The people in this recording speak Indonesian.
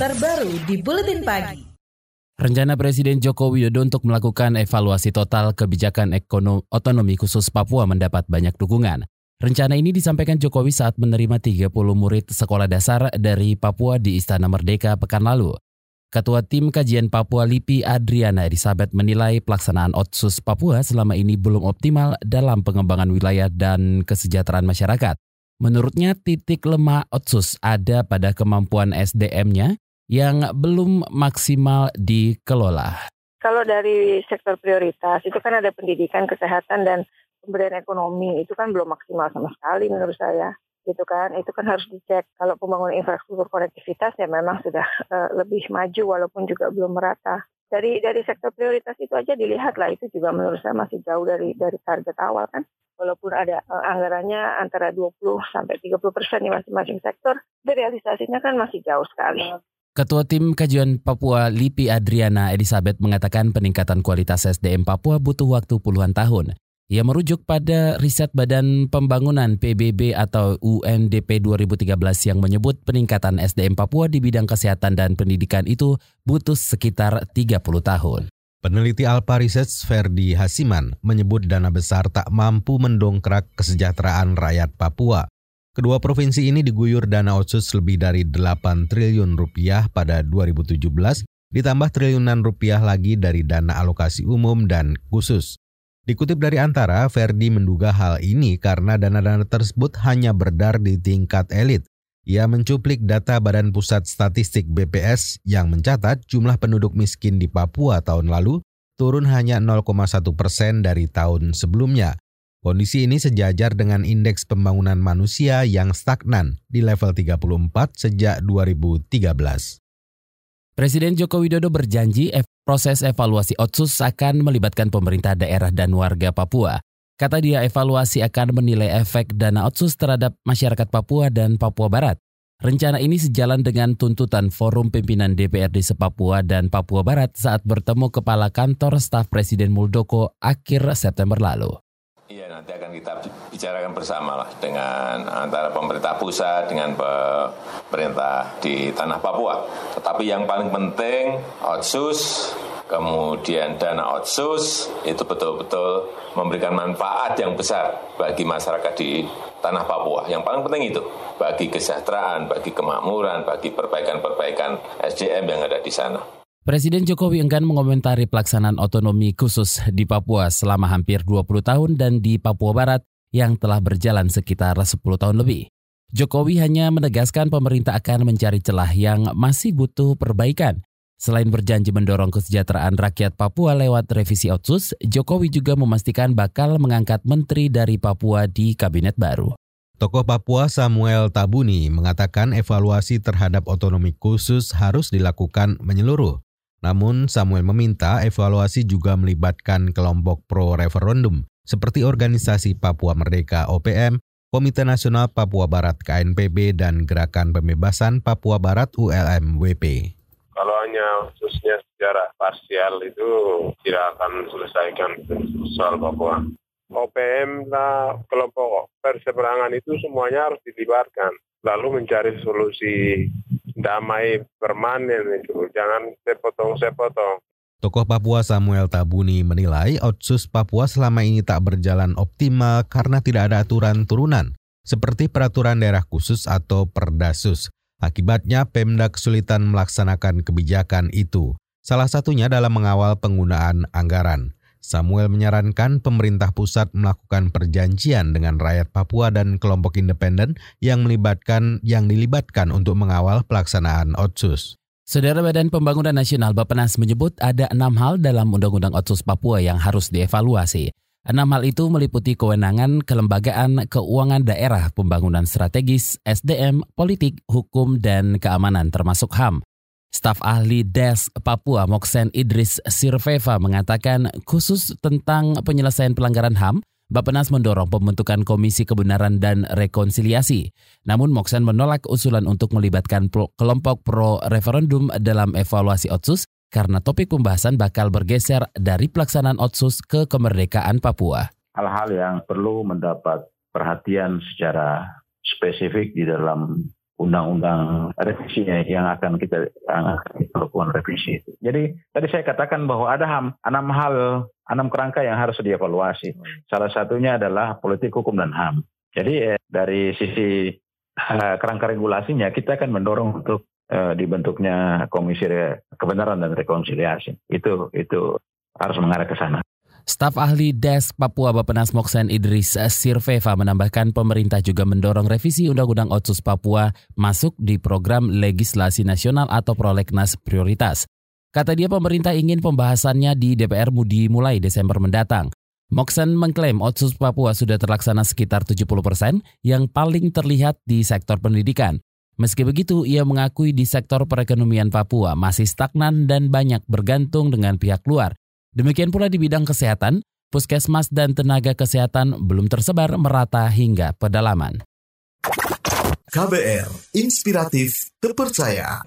terbaru di Buletin Pagi. Rencana Presiden Joko Widodo untuk melakukan evaluasi total kebijakan ekonomi otonomi khusus Papua mendapat banyak dukungan. Rencana ini disampaikan Jokowi saat menerima 30 murid sekolah dasar dari Papua di Istana Merdeka pekan lalu. Ketua Tim Kajian Papua Lipi Adriana Elizabeth menilai pelaksanaan Otsus Papua selama ini belum optimal dalam pengembangan wilayah dan kesejahteraan masyarakat. Menurutnya titik lemah Otsus ada pada kemampuan SDM-nya yang belum maksimal dikelola. Kalau dari sektor prioritas itu kan ada pendidikan, kesehatan dan pemberdayaan ekonomi. Itu kan belum maksimal sama sekali menurut saya. Gitu kan? Itu kan harus dicek. Kalau pembangunan infrastruktur konektivitas ya memang sudah uh, lebih maju walaupun juga belum merata. Dari dari sektor prioritas itu aja dilihat lah itu juga menurut saya masih jauh dari dari target awal kan? Walaupun ada uh, anggarannya antara 20 sampai 30 persen di masing-masing sektor, realisasinya kan masih jauh sekali. Ketua Tim Kajian Papua Lipi Adriana Elizabeth mengatakan peningkatan kualitas SDM Papua butuh waktu puluhan tahun. Ia merujuk pada riset Badan Pembangunan PBB atau UNDP 2013 yang menyebut peningkatan SDM Papua di bidang kesehatan dan pendidikan itu butuh sekitar 30 tahun. Peneliti Alpa Research Ferdi Hasiman menyebut dana besar tak mampu mendongkrak kesejahteraan rakyat Papua. Kedua provinsi ini diguyur dana otsus lebih dari 8 triliun rupiah pada 2017, ditambah triliunan rupiah lagi dari dana alokasi umum dan khusus. Dikutip dari Antara, Ferdi menduga hal ini karena dana-dana tersebut hanya berdar di tingkat elit, ia mencuplik data Badan Pusat Statistik BPS yang mencatat jumlah penduduk miskin di Papua tahun lalu turun hanya 0,1 persen dari tahun sebelumnya. Kondisi ini sejajar dengan indeks pembangunan manusia yang stagnan di level 34 sejak 2013. Presiden Joko Widodo berjanji proses evaluasi Otsus akan melibatkan pemerintah daerah dan warga Papua. Kata dia evaluasi akan menilai efek dana otsus terhadap masyarakat Papua dan Papua Barat. Rencana ini sejalan dengan tuntutan Forum Pimpinan DPRD Sepapua dan Papua Barat saat bertemu Kepala Kantor Staf Presiden Muldoko akhir September lalu. Iya, nanti akan kita bicarakan bersama lah dengan antara pemerintah pusat dengan pemerintah di tanah Papua. Tetapi yang paling penting, otsus kemudian dana otsus itu betul-betul memberikan manfaat yang besar bagi masyarakat di tanah Papua. Yang paling penting itu bagi kesejahteraan, bagi kemakmuran, bagi perbaikan-perbaikan SDM yang ada di sana. Presiden Jokowi enggan mengomentari pelaksanaan otonomi khusus di Papua selama hampir 20 tahun dan di Papua Barat yang telah berjalan sekitar 10 tahun lebih. Jokowi hanya menegaskan pemerintah akan mencari celah yang masih butuh perbaikan Selain berjanji mendorong kesejahteraan rakyat Papua lewat revisi Otsus, Jokowi juga memastikan bakal mengangkat menteri dari Papua di kabinet baru. Tokoh Papua Samuel Tabuni mengatakan evaluasi terhadap otonomi khusus harus dilakukan menyeluruh. Namun Samuel meminta evaluasi juga melibatkan kelompok pro-referendum seperti Organisasi Papua Merdeka OPM, Komite Nasional Papua Barat KNPB, dan Gerakan Pembebasan Papua Barat ULM WP hanya khususnya secara parsial itu tidak akan selesaikan soal Papua. OPM lah kelompok perseberangan itu semuanya harus dilibatkan. Lalu mencari solusi damai permanen itu. Jangan sepotong-sepotong. Tokoh Papua Samuel Tabuni menilai Otsus Papua selama ini tak berjalan optimal karena tidak ada aturan turunan, seperti peraturan daerah khusus atau perdasus. Akibatnya Pemda kesulitan melaksanakan kebijakan itu, salah satunya dalam mengawal penggunaan anggaran. Samuel menyarankan pemerintah pusat melakukan perjanjian dengan rakyat Papua dan kelompok independen yang melibatkan yang dilibatkan untuk mengawal pelaksanaan Otsus. Saudara Badan Pembangunan Nasional Bappenas menyebut ada enam hal dalam Undang-Undang Otsus Papua yang harus dievaluasi. Enam hal itu meliputi kewenangan kelembagaan keuangan daerah, pembangunan strategis, SDM, politik, hukum, dan keamanan termasuk HAM. Staf ahli DES Papua Moksen Idris Sirveva mengatakan khusus tentang penyelesaian pelanggaran HAM, Bapenas mendorong pembentukan Komisi Kebenaran dan Rekonsiliasi. Namun Moksen menolak usulan untuk melibatkan kelompok pro-referendum dalam evaluasi Otsus karena topik pembahasan bakal bergeser dari pelaksanaan Otsus ke kemerdekaan Papua. Hal-hal yang perlu mendapat perhatian secara spesifik di dalam undang-undang revisi yang akan kita lakukan revisi. Jadi tadi saya katakan bahwa ada ham, enam hal, enam kerangka yang harus dievaluasi. Salah satunya adalah politik hukum dan ham. Jadi eh, dari sisi eh, kerangka regulasinya kita akan mendorong untuk eh, dibentuknya komisi kebenaran dan rekonsiliasi. Itu itu harus mengarah ke sana. Staf ahli Desk Papua Bapenas Moksen Idris Sirveva menambahkan pemerintah juga mendorong revisi Undang-Undang Otsus Papua masuk di program legislasi nasional atau prolegnas prioritas. Kata dia pemerintah ingin pembahasannya di DPR dimulai Desember mendatang. Moksen mengklaim Otsus Papua sudah terlaksana sekitar 70 persen yang paling terlihat di sektor pendidikan. Meski begitu, ia mengakui di sektor perekonomian Papua masih stagnan dan banyak bergantung dengan pihak luar Demikian pula di bidang kesehatan, puskesmas dan tenaga kesehatan belum tersebar merata hingga pedalaman. KBR, inspiratif, terpercaya.